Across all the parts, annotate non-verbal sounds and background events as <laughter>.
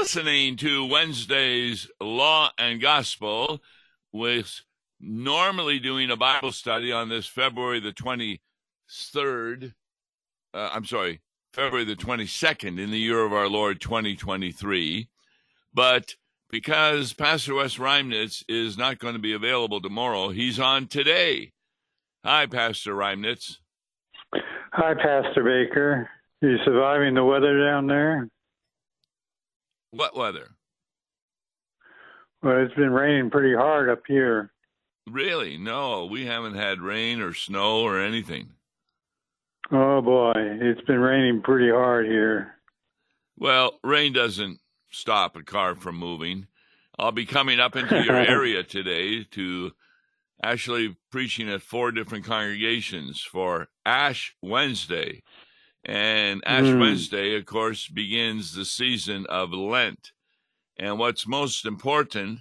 listening to Wednesday's Law and Gospel with normally doing a Bible study on this February the 23rd. Uh, I'm sorry, February the 22nd in the year of our Lord 2023. But because Pastor Wes Reimnitz is not going to be available tomorrow, he's on today. Hi, Pastor Reimnitz. Hi, Pastor Baker. Are You surviving the weather down there? What weather? Well, it's been raining pretty hard up here. Really? No, we haven't had rain or snow or anything. Oh boy, it's been raining pretty hard here. Well, rain doesn't stop a car from moving. I'll be coming up into your <laughs> area today to actually preaching at four different congregations for Ash Wednesday. And Ash mm. Wednesday, of course, begins the season of Lent. And what's most important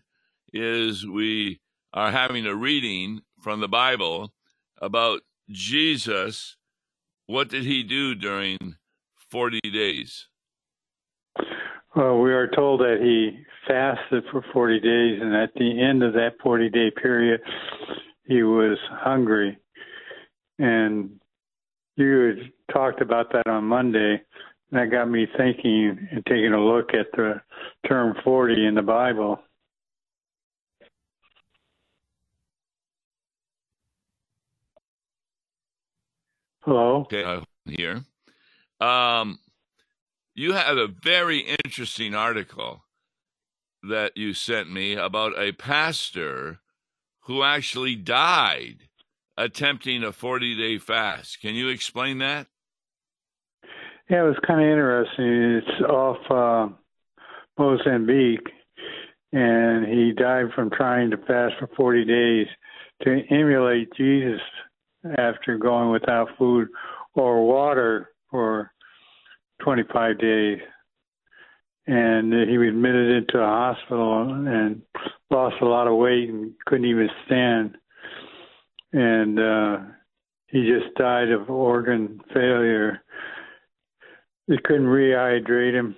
is we are having a reading from the Bible about Jesus. What did he do during 40 days? Well, we are told that he fasted for 40 days, and at the end of that 40 day period, he was hungry. And you had talked about that on Monday. And that got me thinking and taking a look at the term 40 in the Bible. Hello? Okay, uh, here. Um, you have a very interesting article that you sent me about a pastor who actually died attempting a 40 day fast. Can you explain that? Yeah, it was kind of interesting. It's off uh, Mozambique, and he died from trying to fast for 40 days to emulate Jesus after going without food or water for 25 days. And he was admitted into a hospital and lost a lot of weight and couldn't even stand. And uh, he just died of organ failure. They couldn't rehydrate him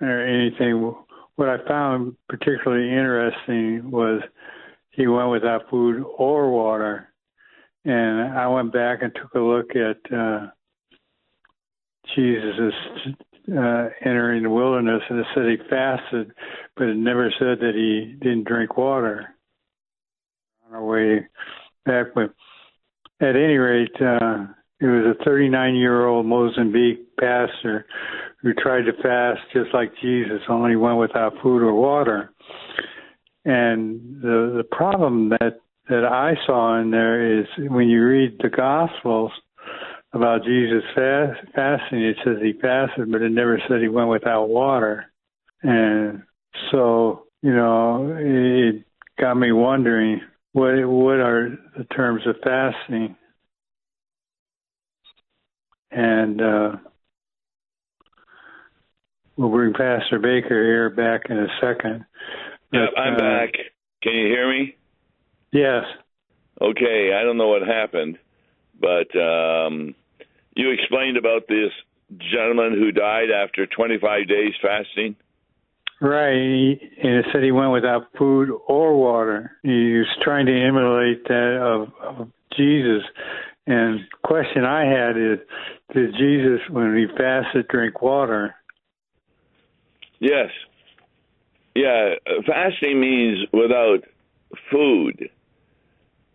or anything. What I found particularly interesting was he went without food or water. And I went back and took a look at uh, Jesus uh, entering the wilderness, and it said he fasted, but it never said that he didn't drink water. On our way back, but at any rate, uh, it was a 39 year old Mozambique pastor who tried to fast just like Jesus, only went without food or water. And the the problem that that I saw in there is when you read the Gospels, about Jesus fast, fasting. It says he fasted, but it never said he went without water. And so, you know, it got me wondering what what are the terms of fasting? And uh, we'll bring Pastor Baker here back in a second. Yeah, I'm uh, back. Can you hear me? Yes. Okay, I don't know what happened. But um, you explained about this gentleman who died after 25 days fasting. Right, and it said he went without food or water. He was trying to emulate that of, of Jesus. And question I had is, did Jesus, when he fasted, drink water? Yes. Yeah, fasting means without food.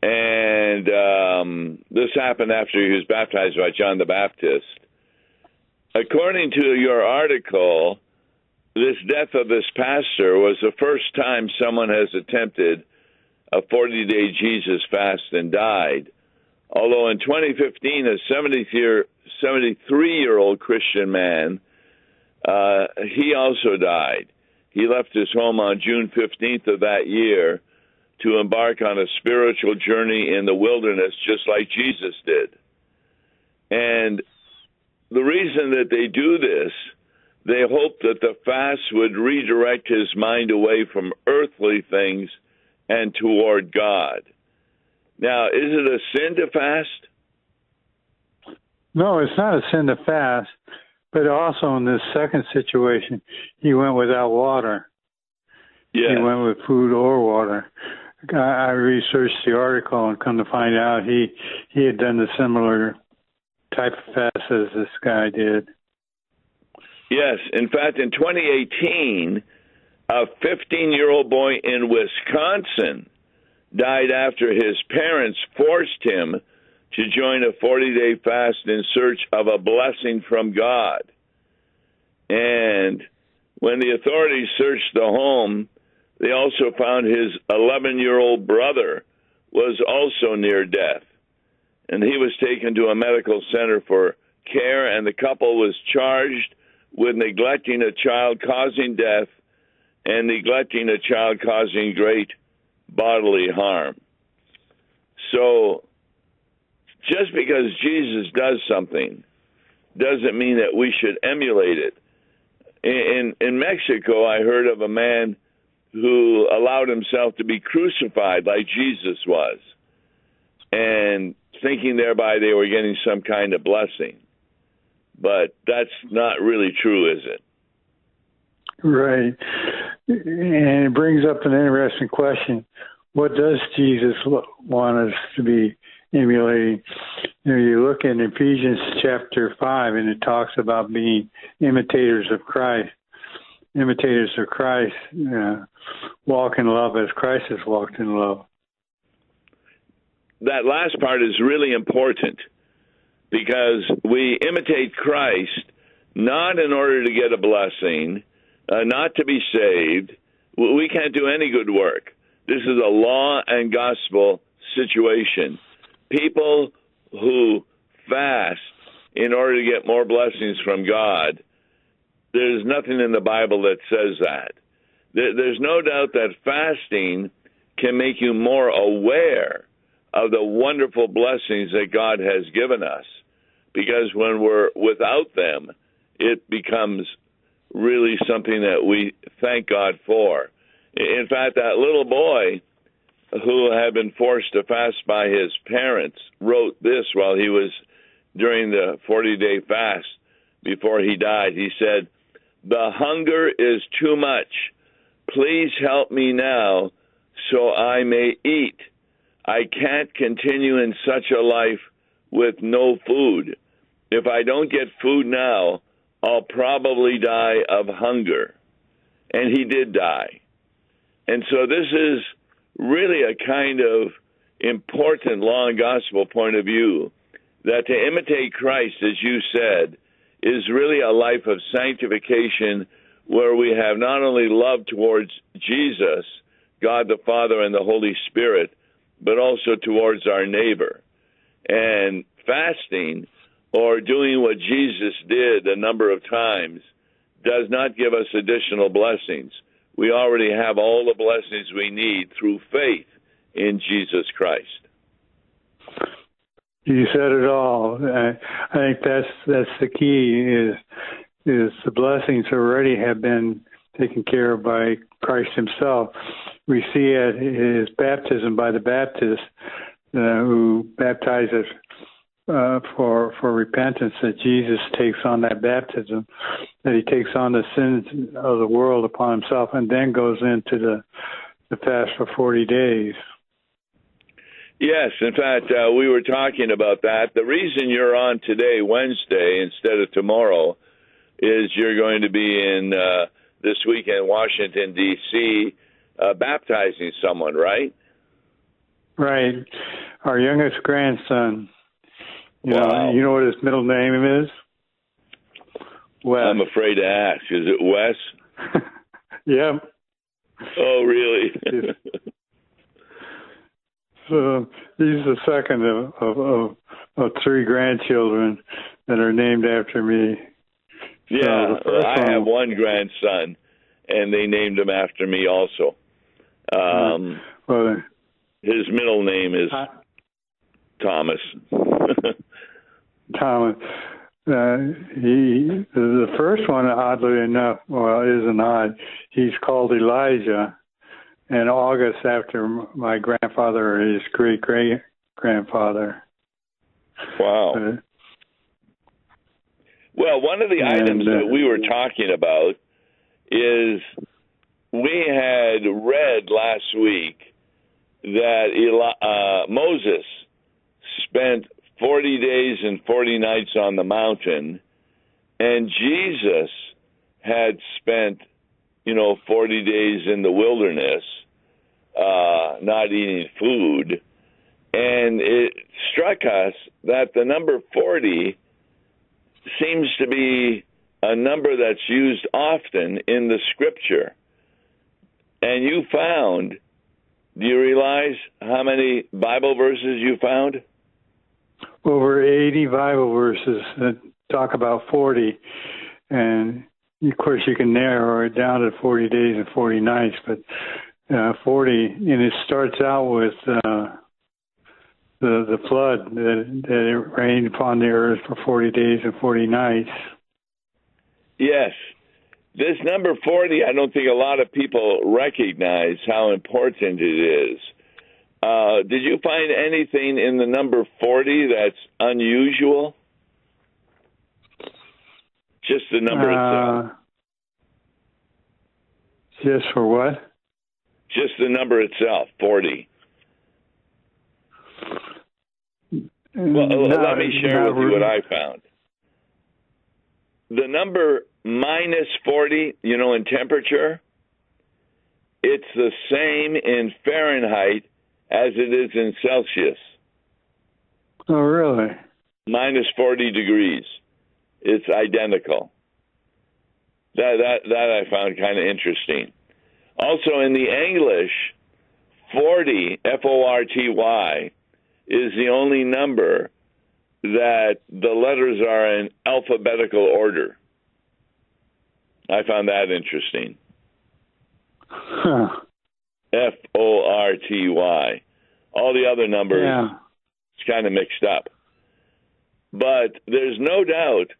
And um, this happened after he was baptized by John the Baptist. According to your article, this death of this pastor was the first time someone has attempted a 40 day Jesus fast and died. Although in 2015, a 73 year old Christian man, uh, he also died. He left his home on June 15th of that year to embark on a spiritual journey in the wilderness, just like Jesus did. And the reason that they do this, they hope that the fast would redirect his mind away from earthly things and toward God. Now, is it a sin to fast? No, it's not a sin to fast, But also in this second situation, he went without water. Yeah. He went with food or water. I I researched the article and come to find out he he had done the similar type of fast as this guy did. Yes. In fact, in 2018, a 15 year old boy in Wisconsin died after his parents forced him to join a 40 day fast in search of a blessing from God. And when the authorities searched the home, they also found his 11 year old brother was also near death. And he was taken to a medical center for care, and the couple was charged with neglecting a child causing death and neglecting a child causing great bodily harm. So, just because Jesus does something doesn't mean that we should emulate it. In, in Mexico, I heard of a man who allowed himself to be crucified like Jesus was, and thinking thereby they were getting some kind of blessing. But that's not really true, is it? Right. And it brings up an interesting question. What does Jesus want us to be emulating? You know, you look in Ephesians chapter 5, and it talks about being imitators of Christ. Imitators of Christ uh, walk in love as Christ has walked in love. That last part is really important because we imitate Christ not in order to get a blessing, uh, not to be saved. We can't do any good work. This is a law and gospel situation. People who fast in order to get more blessings from God, there's nothing in the Bible that says that. There's no doubt that fasting can make you more aware of the wonderful blessings that God has given us. Because when we're without them, it becomes really something that we thank God for. In fact, that little boy who had been forced to fast by his parents wrote this while he was during the 40 day fast before he died. He said, The hunger is too much. Please help me now so I may eat. I can't continue in such a life with no food. If I don't get food now, I'll probably die of hunger. And he did die. And so this is really a kind of important law and gospel point of view that to imitate Christ, as you said, is really a life of sanctification where we have not only love towards Jesus, God the Father, and the Holy Spirit, but also towards our neighbor. And fasting or doing what Jesus did a number of times does not give us additional blessings. We already have all the blessings we need through faith in Jesus Christ. You said it all. I, think that's that's the key. Is is the blessings already have been taken care of by Christ Himself. We see at His baptism by the Baptist, uh, who baptizes uh, for for repentance that Jesus takes on that baptism, that he takes on the sins of the world upon himself, and then goes into the the fast for forty days. Yes, in fact, uh, we were talking about that. The reason you're on today, Wednesday, instead of tomorrow, is you're going to be in uh, this weekend, Washington D.C. Uh, baptizing someone, right? Right. Our youngest grandson you wow. know, you know what his middle name is? Wes. I'm afraid to ask. Is it Wes? <laughs> yeah. Oh, really? so he's the second of, of, of, of three grandchildren that are named after me. Yeah, so I one, have one grandson, and they named him after me also. Um, well, his middle name is I, Thomas. <laughs> Thomas. Uh, he the first one, oddly enough, well, isn't odd. He's called Elijah, and August after my grandfather or his great great grandfather. Wow. Uh, Well, one of the And, items uh, that we were talking about is we had read last week that Eli- uh, Moses spent 40 days and 40 nights on the mountain, and Jesus had spent, you know, 40 days in the wilderness, uh, not eating food. And it struck us that the number 40 seems to be a number that's used often in the scripture. And you found, do you realize how many Bible verses you found? Over 80 Bible verses that talk about 40. And of course, you can narrow it down to 40 days and 40 nights, but uh, 40, and it starts out with uh, the the flood that, that it rained upon the earth for 40 days and 40 nights. Yes. This number 40, I don't think a lot of people recognize how important it is. Uh, did you find anything in the number 40 that's unusual? Just the number itself. Uh, just for what? Just the number itself, 40. Well, No, let me share with you what. I found. The number minus 40, you know, in temperature, it's the same in Fahrenheit as it is in Celsius, Oh, really? minus 40 degrees. It's identical. That, that, that I found kind of interesting. Also, in the English, 40, F O R T Y, is the only number that the letters are in alphabetical order. I found that interesting. Huh. F O R T Y. All the other numbers, Yeah. it's kind of mixed up. But there's no doubt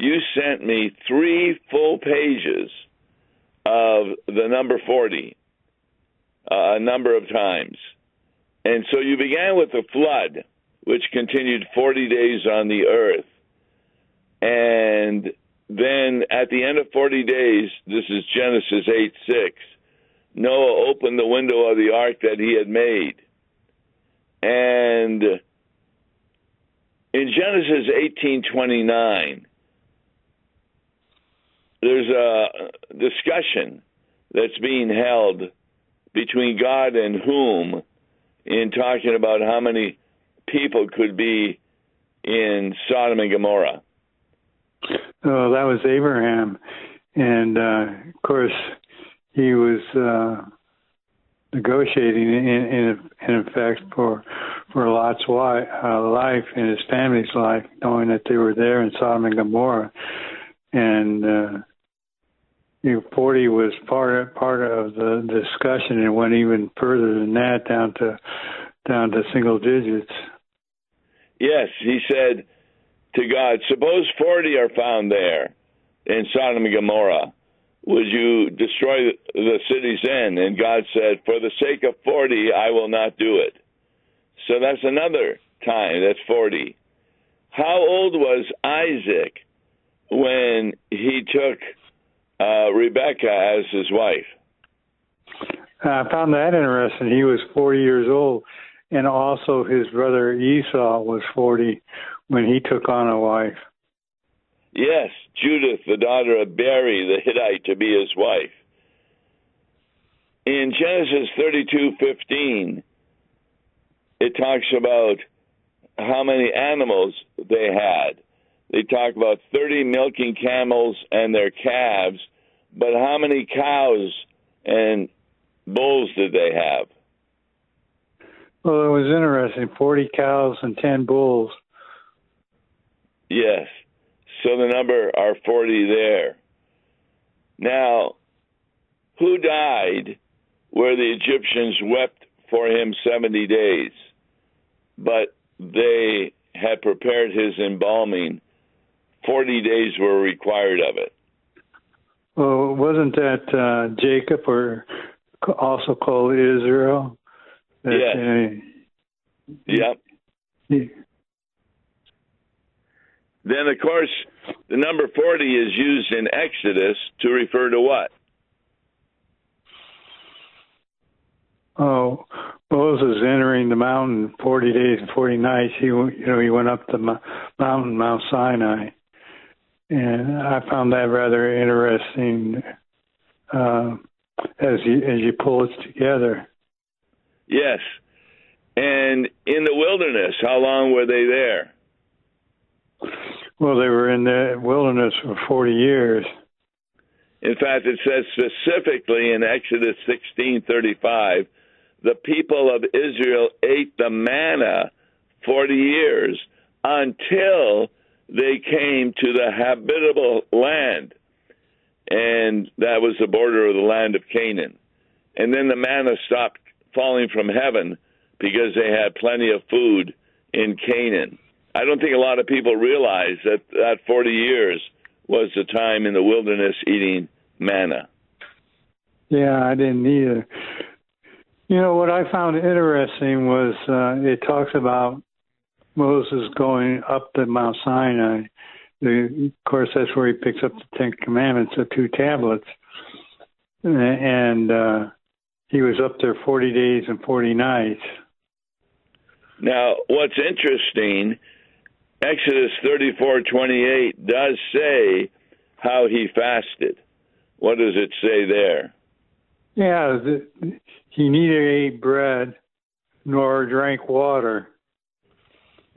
you sent me three full pages of the number 40 uh, a number of times. And so you began with the flood, which continued 40 days on the earth. And then at the end of 40 days, this is Genesis 8 6, Noah opened the window of the ark that he had made. And in Genesis 18:29, there's a discussion that's being held between God and whom in talking about how many people could be in Sodom and Gomorrah. Oh, that was Abraham, and uh, of course he was uh, negotiating in, in in effect for for Lot's wife, uh, life and his family's life, knowing that they were there in Sodom and Gomorrah, and uh, you know, forty was part of, part of the discussion, and went even further than that, down to down to single digits. Yes, he said to God, Suppose 40 are found there in Sodom and Gomorrah. Would you destroy the city's end? And God said, For the sake of 40, I will not do it. So that's another time. That's 40. How old was Isaac when he took uh, Rebecca as his wife? I found that interesting. He was 40 years old, and also his brother Esau was 40 when he took on a wife. Yes, Judith, the daughter of Beeri the Hittite, to be his wife. In Genesis thirty-two fifteen, it talks about how many animals they had. They talk about 30 milking camels and their calves, but how many cows and bulls did they have? Well, it was interesting 40 cows and 10 bulls. Yes. So the number are 40 there. Now, who died where the Egyptians wept for him 70 days, but they had prepared his embalming? 40 days were required of it. Well, wasn't that uh, Jacob or also called Israel? That, Yes. uh, Yep. he- then of course the number 40 is used in Exodus to refer to what? Oh, Moses entering the mountain 40 days and 40 nights. He, you know, he went up the mountain, Mount Sinai, and I found that rather interesting uh, as you as you pull it together. Yes, and in the wilderness, how long were they there? Well, they were in the wilderness for 40 years. In fact, it says specifically in Exodus 16:35 the people of Israel ate the manna 40 years until they came to the habitable land. And that was the border of the land of Canaan. And then the manna stopped falling from heaven because they had plenty of food in Canaan. I don't think a lot of people realize that that 40 years was the time in the wilderness eating manna. Yeah, I didn't either. You know, what I found interesting was uh, it talks about Moses going up to Mount Sinai. The, of course, that's where he picks up the Ten Commandments, the two tablets. And uh, he was up there 40 days and 40 nights. Now, what's interesting, Exodus 34:28 does say how he fasted. What does it say there? Yeah, the, he neither ate bread nor drank water.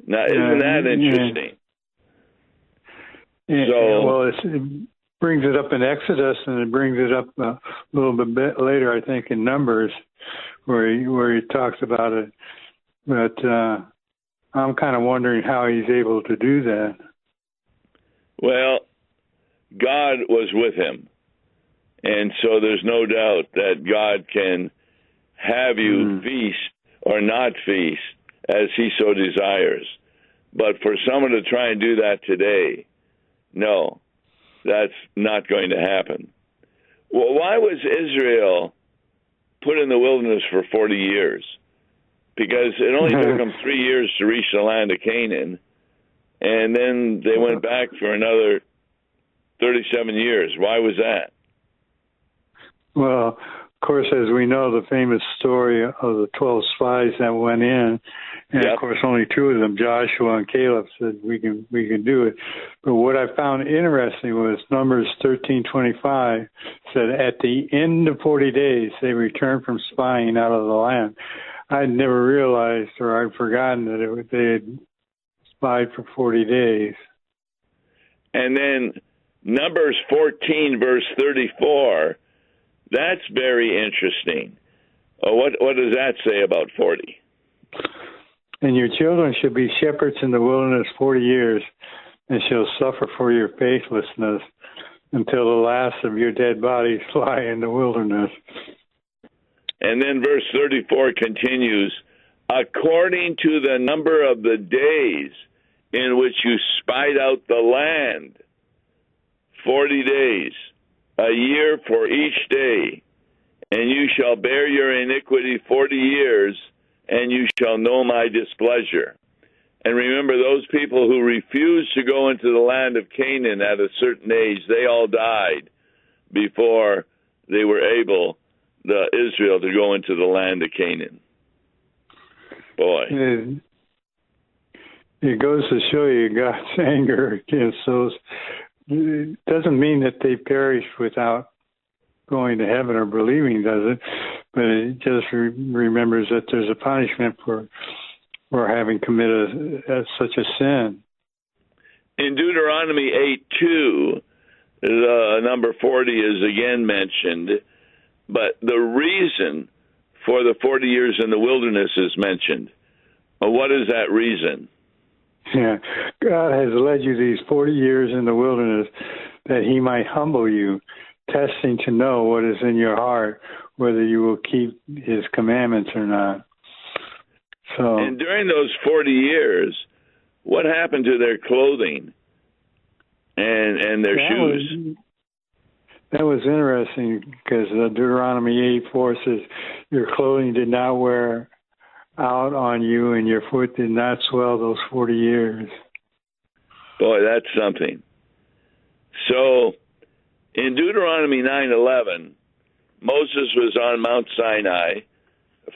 Now, isn't that interesting? Yeah. so, well, it brings it up in Exodus, and it brings it up a little bit later, I think, in Numbers, where he where he talks about it. But uh, I'm kind of wondering how he's able to do that. Well, God was with him. And so there's no doubt that God can have you mm. feast or not feast as he so desires. But for someone to try and do that today, no, that's not going to happen. Well, why was Israel put in the wilderness for 40 years? Because it only took <laughs> them three years to reach the land of Canaan, and then they went back for another 37 years. Why was that? Well, of course, as we know, the famous story of the 12 spies that went in, and yep. of course, only two of them, Joshua and Caleb, said we can we can do it. But what I found interesting was Numbers 13:25 said at the end of 40 days they returned from spying out of the land. I'd never realized or I'd forgotten that it, they had spied for 40 days. And then Numbers 14 verse 34 that's very interesting. Uh, what what does that say about forty? And your children shall be shepherds in the wilderness forty years, and shall suffer for your faithlessness until the last of your dead bodies <laughs> lie in the wilderness. And then verse 34 continues according to the number of the days in which you spied out the land, 40 days a year for each day, and you shall bear your iniquity forty years, and you shall know my displeasure. And remember, those people who refused to go into the land of Canaan at a certain age, they all died before they were able, the Israel, to go into the land of Canaan. Boy. It, it goes to show you God's <laughs> anger against those it doesn't mean that they perish without going to heaven or believing, does it? But it just re- remembers that there's a punishment for for having committed a, a, such a sin. In Deuteronomy 8 2, the number 40 is again mentioned, but the reason for the 40 years in the wilderness is mentioned. Well, what is that reason? Yeah, God has led you these 40 years in the wilderness that He might humble you, testing to know what is in your heart, whether you will keep His commandments or not. So, and during those 40 years, what happened to their clothing and and their shoes? Was, that was interesting because uh, Deuteronomy 8 4 says, Your clothing did not wear out on you and your foot did not swell those 40 years. Boy, that's something. So, in Deuteronomy 9:11, Moses was on Mount Sinai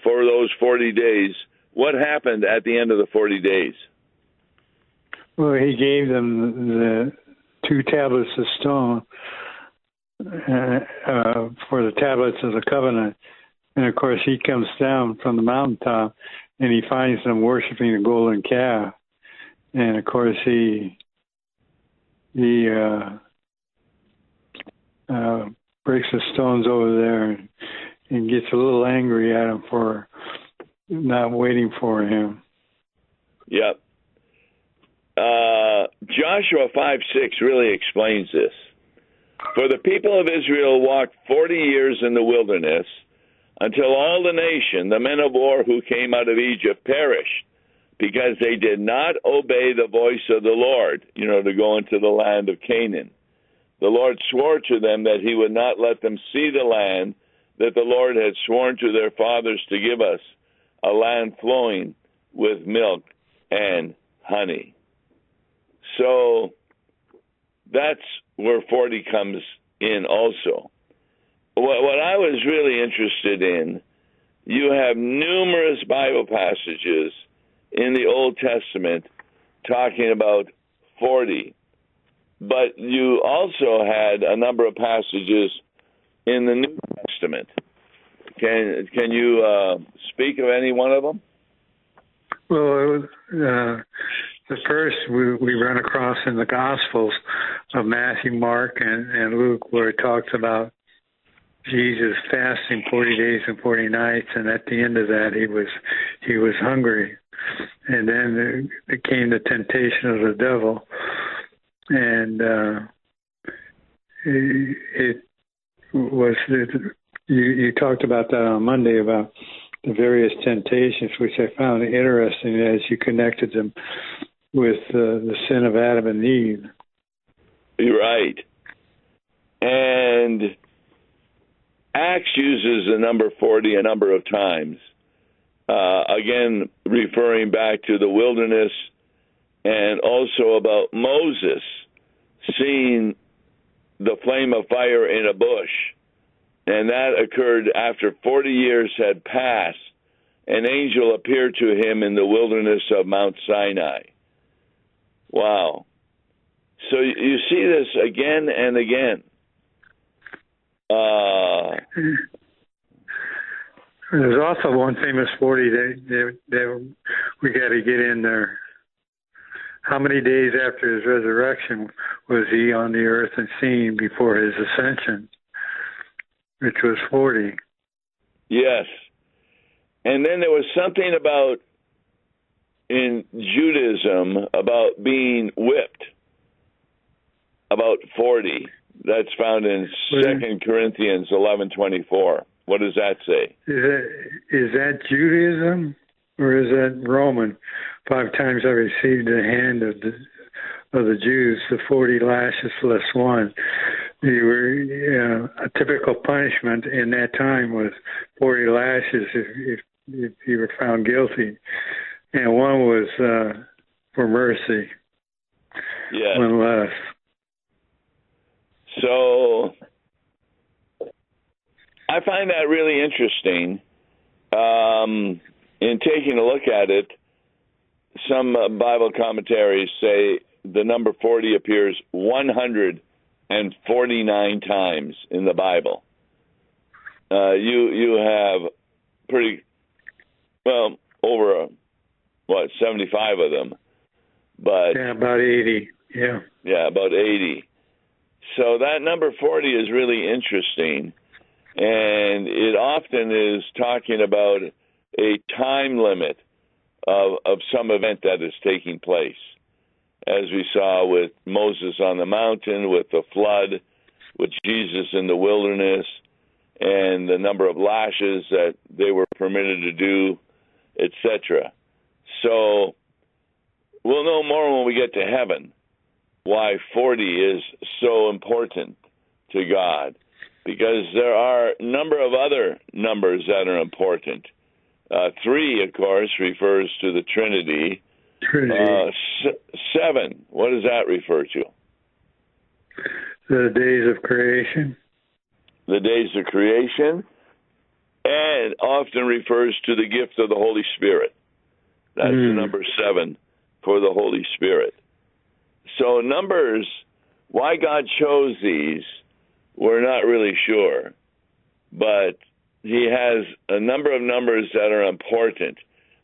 for those 40 days. What happened at the end of the 40 days? Well, he gave them the two tablets of stone uh, uh, for the tablets of the covenant. And of course, he comes down from the mountaintop and he finds them worshiping the golden calf. And of course, he he uh, uh, breaks the stones over there and, and gets a little angry at him for not waiting for him. Yep. Uh, Joshua 5 6 really explains this. For the people of Israel walked 40 years in the wilderness until all the nation, the men of war who came out of Egypt, perished because they did not obey the voice of the Lord, you know, to go into the land of Canaan. The Lord swore to them that he would not let them see the land that the Lord had sworn to their fathers to give us, a land flowing with milk and honey. So that's where 40 comes in also. What, what I was really interested in, you have numerous Bible passages in the Old Testament talking about 40, but you also had a number of passages in the New Testament. Can can you uh, speak of any one of them? Well, uh, the first we, we run across in the Gospels of Matthew, Mark, and, and Luke, where it talks about Jesus fasting forty days and forty nights, and at the end of that, he was he was hungry, and then it came the temptation of the devil, and uh, it, it was it, you you talked about that on Monday about the various temptations, which I found interesting as you connected them with uh, the sin of Adam and Eve. You're right. And Acts uses the number 40 a number of times. Uh, again, referring back to the wilderness and also about Moses seeing the flame of fire in a bush. And that occurred after 40 years had passed. An angel appeared to him in the wilderness of Mount Sinai. Wow. So you see this again and again. Uh, There's also one famous 40 that, that, that we got to get in there. How many days after his resurrection was he on the earth and seen before his ascension? Which was 40. Yes. And then there was something about in Judaism about being whipped about 40. That's found in Second Corinthians 11:24. What does that say? Is that is that Judaism or is that Roman? Five times I received the hand of the of the Jews, the 40 lashes less one. You were uh, a typical punishment in that time was 40 lashes if if, if you were found guilty and one was uh, for mercy. Yeah. One less. So I find that really interesting. Um, in taking a look at it, some uh, Bible commentaries say the number 40 appears 149 times in the Bible. Uh, you you have pretty well over a what, 75 of them. But yeah, about 80. Yeah. Yeah, about 80. So that number 40 is really interesting. And it often is talking about a time limit of, of some event that is taking place. As we saw with Moses on the mountain, with the flood, with Jesus in the wilderness, and the number of lashes that they were permitted to do, etc. So we'll know more when we get to heaven why 40 is so important to God because there are a number of other numbers that are important. Uh, three, of course, refers to the Trinity. Uh, seven. What does that refer to? The days of creation. The days of creation, and often refers to the gift of the Holy Spirit. That's mm. the number seven for the Holy Spirit. So numbers, why God chose these, we're not really sure, but He has a number of numbers that are important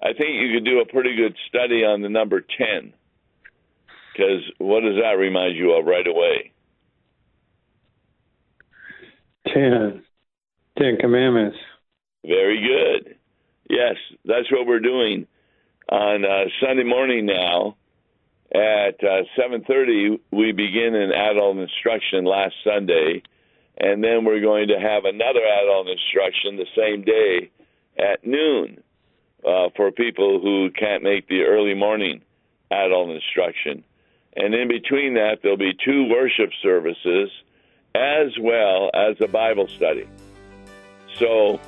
I think you could do a pretty good study on the number 10. Because what does that remind you of right away? 10. Ten Commandments. Very good. Yes, that's what we're doing on uh, Sunday morning now. At uh, 7.30, we begin an adult instruction last Sunday, and then we're going to have another adult instruction the same day at noon uh, for people who can't make the early morning adult instruction. And in between that, there'll be two worship services as well as a Bible study. So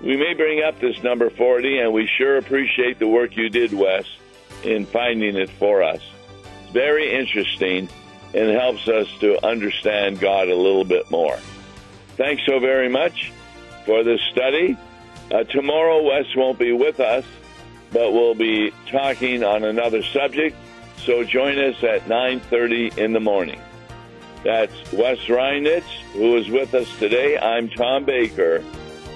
we may bring up this number 40, and we sure appreciate the work you did, Wes, in finding it for us. It's very interesting and helps us to understand God a little bit more. Thanks so very much for this study. Uh, tomorrow, Wes won't be with us, but we'll be talking on another subject. So join us at 9:30 in the morning. That's Wes Reimnitz, who is with us today. I'm Tom Baker.